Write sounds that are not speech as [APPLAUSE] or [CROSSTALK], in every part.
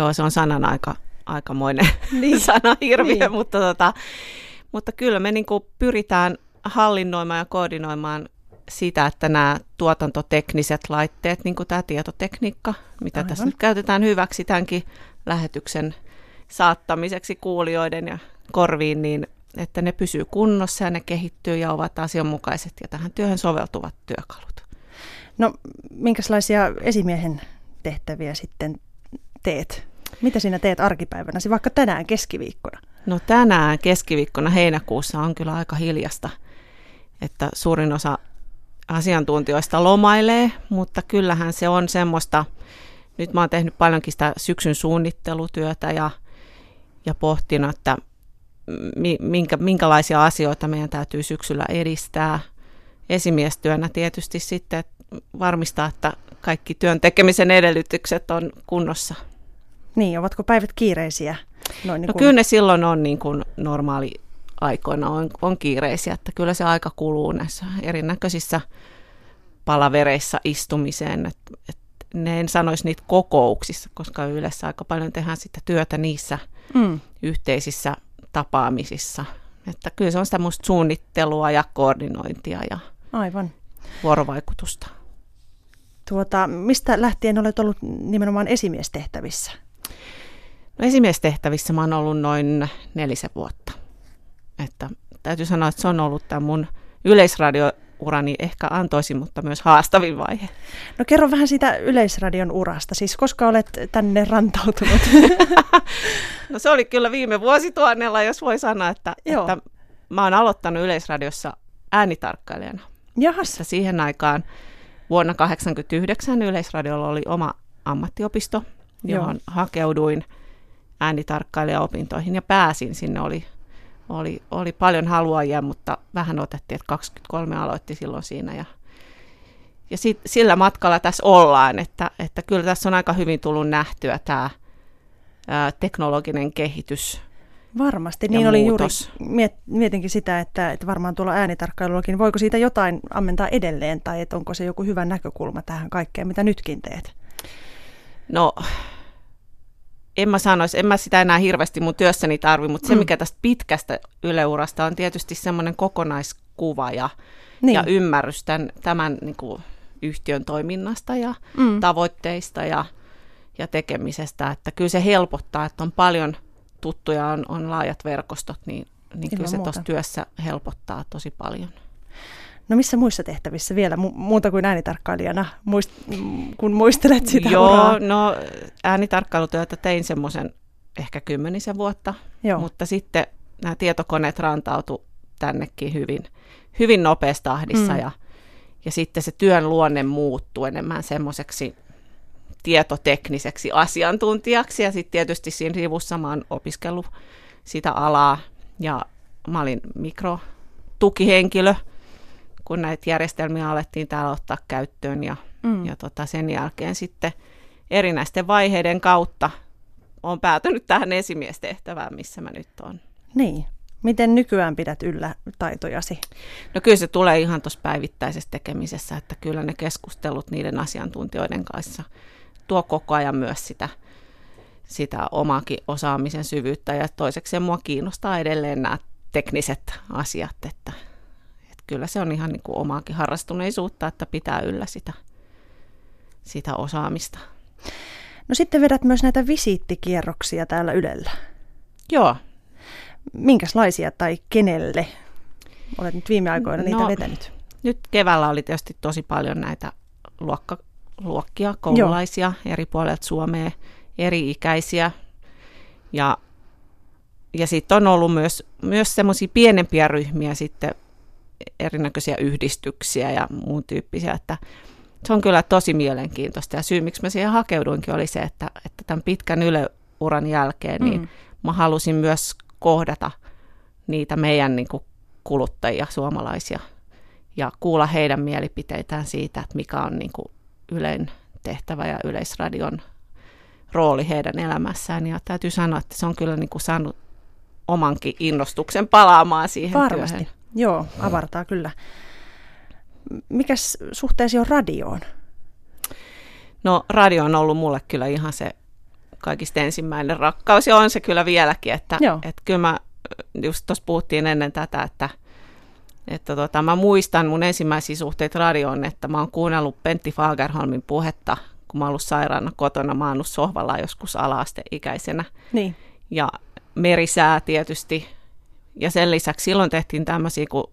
Joo, se on sanan aika, aikamoinen [LAUGHS] niin. sanahirviö, niin. mutta, tota, mutta kyllä me niin kuin pyritään hallinnoimaan ja koordinoimaan sitä, että nämä tuotantotekniset laitteet, niin kuin tämä tietotekniikka, mitä Aivan. tässä nyt käytetään hyväksi tämänkin lähetyksen saattamiseksi kuulijoiden ja korviin, niin että ne pysyy kunnossa ja ne kehittyy ja ovat asianmukaiset ja tähän työhön soveltuvat työkalut. No, minkälaisia esimiehen tehtäviä sitten teet? Mitä sinä teet arkipäivänä, vaikka tänään keskiviikkona? No tänään keskiviikkona heinäkuussa on kyllä aika hiljasta, että suurin osa asiantuntijoista lomailee, mutta kyllähän se on semmoista, nyt mä oon tehnyt paljonkin sitä syksyn suunnittelutyötä ja, ja pohtinut, että minkä, minkälaisia asioita meidän täytyy syksyllä edistää. Esimiestyönä tietysti sitten varmistaa, että kaikki työn tekemisen edellytykset on kunnossa. Niin, ovatko päivät kiireisiä? Noin niin no kuin... kyllä ne silloin on niin kuin normaali aikoina on, on kiireisiä, että kyllä se aika kuluu näissä erinäköisissä palavereissa istumiseen. Et, et ne en sanoisi niitä kokouksissa, koska yleensä aika paljon tehdään sitä työtä niissä mm. yhteisissä tapaamisissa. Että kyllä se on sitä musta suunnittelua ja koordinointia ja Aivan. vuorovaikutusta. Tuota, mistä lähtien olet ollut nimenomaan esimiestehtävissä? No esimiestehtävissä mä oon ollut noin nelisen vuotta. Että täytyy sanoa, että se on ollut tämä mun yleisradiourani ehkä antoisin, mutta myös haastavin vaihe. No kerro vähän siitä yleisradion urasta, siis koska olet tänne rantautunut? [LAUGHS] no se oli kyllä viime vuosituannella, jos voi sanoa, että, että mä oon aloittanut yleisradiossa äänitarkkailijana. Jahas. Että siihen aikaan vuonna 1989 Yleisradiolla oli oma ammattiopisto, johon Joo. hakeuduin äänitarkkailijaopintoihin ja pääsin. Sinne oli oli, oli paljon haluajia, mutta vähän otettiin, että 23 aloitti silloin siinä ja, ja sit, sillä matkalla tässä ollaan, että, että kyllä tässä on aika hyvin tullut nähtyä tämä ää, teknologinen kehitys. Varmasti, niin oli juuri, miet, mietinkin sitä, että, että varmaan tuolla äänitarkkailullakin, voiko siitä jotain ammentaa edelleen, tai että onko se joku hyvä näkökulma tähän kaikkeen, mitä nytkin teet? No en mä sanoisi, en mä sitä enää hirveästi mun työssäni tarvi, mutta se mm. mikä tästä pitkästä yleurasta on tietysti semmoinen kokonaiskuva ja, niin. ja ymmärrys tämän, tämän niin kuin, yhtiön toiminnasta ja mm. tavoitteista ja, ja tekemisestä. Että kyllä se helpottaa, että on paljon tuttuja, on, on laajat verkostot, niin, niin kyllä se tuossa työssä helpottaa tosi paljon. No missä muissa tehtävissä vielä, mu- muuta kuin äänitarkkailijana, muist- kun muistelet sitä Joo, uraa? no äänitarkkailutyötä tein semmoisen ehkä kymmenisen vuotta, Joo. mutta sitten nämä tietokoneet rantautu tännekin hyvin, hyvin nopeassa tahdissa mm. ja, ja sitten se työn luonne muuttuu enemmän semmoiseksi tietotekniseksi asiantuntijaksi ja sitten tietysti siinä rivussa mä oon opiskellut sitä alaa ja mä olin mikrotukihenkilö – kun näitä järjestelmiä alettiin täällä ottaa käyttöön ja, mm. ja tota, sen jälkeen sitten erinäisten vaiheiden kautta on päätynyt tähän esimiestehtävään, missä mä nyt olen. Niin. Miten nykyään pidät yllä taitojasi? No kyllä se tulee ihan tuossa päivittäisessä tekemisessä, että kyllä ne keskustelut niiden asiantuntijoiden kanssa tuo koko ajan myös sitä, sitä omaakin osaamisen syvyyttä ja toiseksi mua kiinnostaa edelleen nämä tekniset asiat, että kyllä se on ihan niin kuin omaakin harrastuneisuutta, että pitää yllä sitä, sitä osaamista. No sitten vedät myös näitä visiittikierroksia täällä Ylellä. Joo. Minkälaisia tai kenelle olet nyt viime aikoina niitä no, vetänyt? Nyt keväällä oli tietysti tosi paljon näitä luokka, luokkia, koululaisia Joo. eri puolilta Suomea, eri ikäisiä. Ja, ja sitten on ollut myös, myös semmoisia pienempiä ryhmiä sitten erinäköisiä yhdistyksiä ja muun tyyppisiä, että se on kyllä tosi mielenkiintoista. Ja syy, miksi mä siihen hakeuduinkin, oli se, että, että tämän pitkän yleuran jälkeen niin mm. mä halusin myös kohdata niitä meidän niin kuin kuluttajia, suomalaisia, ja kuulla heidän mielipiteitään siitä, että mikä on niin kuin Ylen tehtävä ja Yleisradion rooli heidän elämässään. Ja täytyy sanoa, että se on kyllä niin kuin saanut omankin innostuksen palaamaan siihen Varmasti. työhön. Joo, avartaa kyllä. Mikäs suhteesi on radioon? No radio on ollut mulle kyllä ihan se kaikista ensimmäinen rakkaus, ja on se kyllä vieläkin, että, että kyllä mä, just tuossa puhuttiin ennen tätä, että, että tota, mä muistan mun ensimmäisiä suhteita radioon, että mä oon kuunnellut Pentti Fagerholmin puhetta, kun mä oon ollut sairaana kotona, mä oon ollut sohvalla joskus alaasteikäisenä. Niin. Ja merisää tietysti. Ja sen lisäksi silloin tehtiin tämmöisiä, kun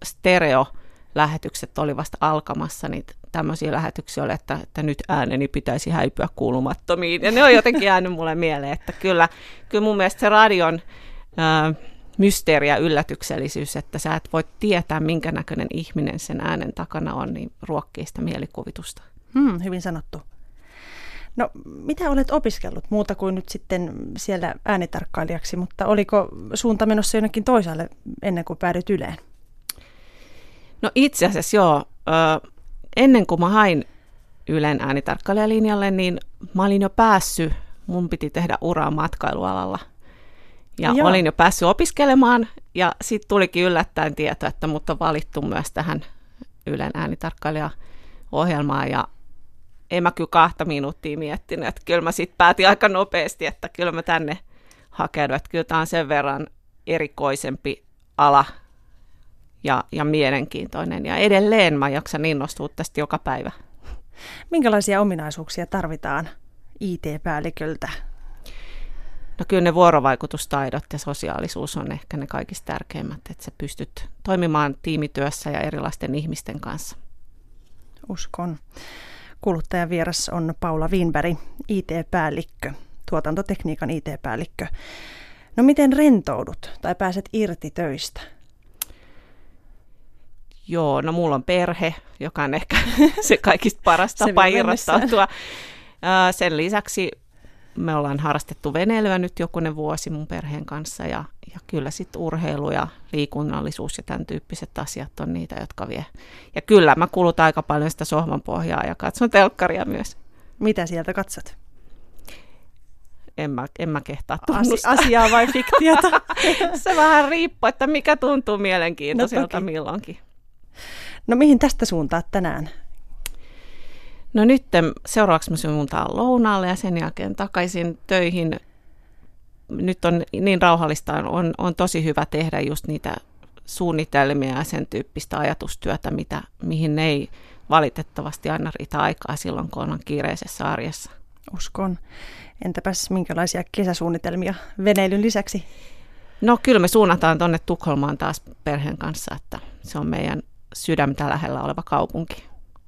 stereo-lähetykset oli vasta alkamassa, niin tämmöisiä lähetyksiä oli, että, että nyt ääneni pitäisi häipyä kuulumattomiin. Ja ne on jotenkin jäänyt mulle mieleen, että kyllä, kyllä mun mielestä se radion ää, mysteeri ja yllätyksellisyys, että sä et voi tietää, minkä näköinen ihminen sen äänen takana on, niin ruokkii sitä mielikuvitusta. Hmm, hyvin sanottu. No, mitä olet opiskellut muuta kuin nyt sitten siellä äänitarkkailijaksi, mutta oliko suunta menossa jonnekin toisaalle ennen kuin päädyt Yleen? No itse asiassa joo. Ö, ennen kuin mä hain Ylen äänitarkkailijalinjalle, niin mä olin jo päässyt, mun piti tehdä uraa matkailualalla. Ja Joo. olin jo päässyt opiskelemaan ja sitten tulikin yllättäen tieto, että mut on valittu myös tähän Ylen äänitarkkailijaohjelmaan ja en mä kyllä kahta minuuttia miettinyt, että kyllä mä sitten päätin aika nopeasti, että kyllä mä tänne hakeudun, että kyllä tämä on sen verran erikoisempi ala ja, ja mielenkiintoinen. Ja edelleen mä jaksan innostua tästä joka päivä. Minkälaisia ominaisuuksia tarvitaan IT-päälliköltä? No kyllä ne vuorovaikutustaidot ja sosiaalisuus on ehkä ne kaikista tärkeimmät, että sä pystyt toimimaan tiimityössä ja erilaisten ihmisten kanssa. Uskon. Kuluttajan vieras on Paula Wienberg, IT-päällikkö, tuotantotekniikan IT-päällikkö. No miten rentoudut tai pääset irti töistä? Joo, no mulla on perhe, joka on ehkä [LAUGHS] se kaikista paras tapa irrottautua. Sen lisäksi me ollaan harrastettu veneilyä nyt jokunen vuosi mun perheen kanssa ja, ja kyllä sitten urheilu ja liikunnallisuus ja tämän tyyppiset asiat on niitä, jotka vie. Ja kyllä mä kulutan aika paljon sitä sohvan pohjaa ja katson telkkaria myös. Mitä sieltä katsot? En mä, en mä kehtaa tunnustaa. Asiaa vai fiktiota? [LAUGHS] Se vähän riippuu, että mikä tuntuu mielenkiintoiselta no milloinkin. No mihin tästä suuntaat tänään? No nyt seuraavaksi mä suuntaan lounaalle ja sen jälkeen takaisin töihin. Nyt on niin rauhallista, on, on tosi hyvä tehdä just niitä suunnitelmia ja sen tyyppistä ajatustyötä, mitä, mihin ei valitettavasti aina riitä aikaa silloin, kun on kiireisessä arjessa. Uskon. Entäpäs minkälaisia kesäsuunnitelmia veneilyn lisäksi? No kyllä me suunnataan tuonne Tukholmaan taas perheen kanssa, että se on meidän sydämtä lähellä oleva kaupunki.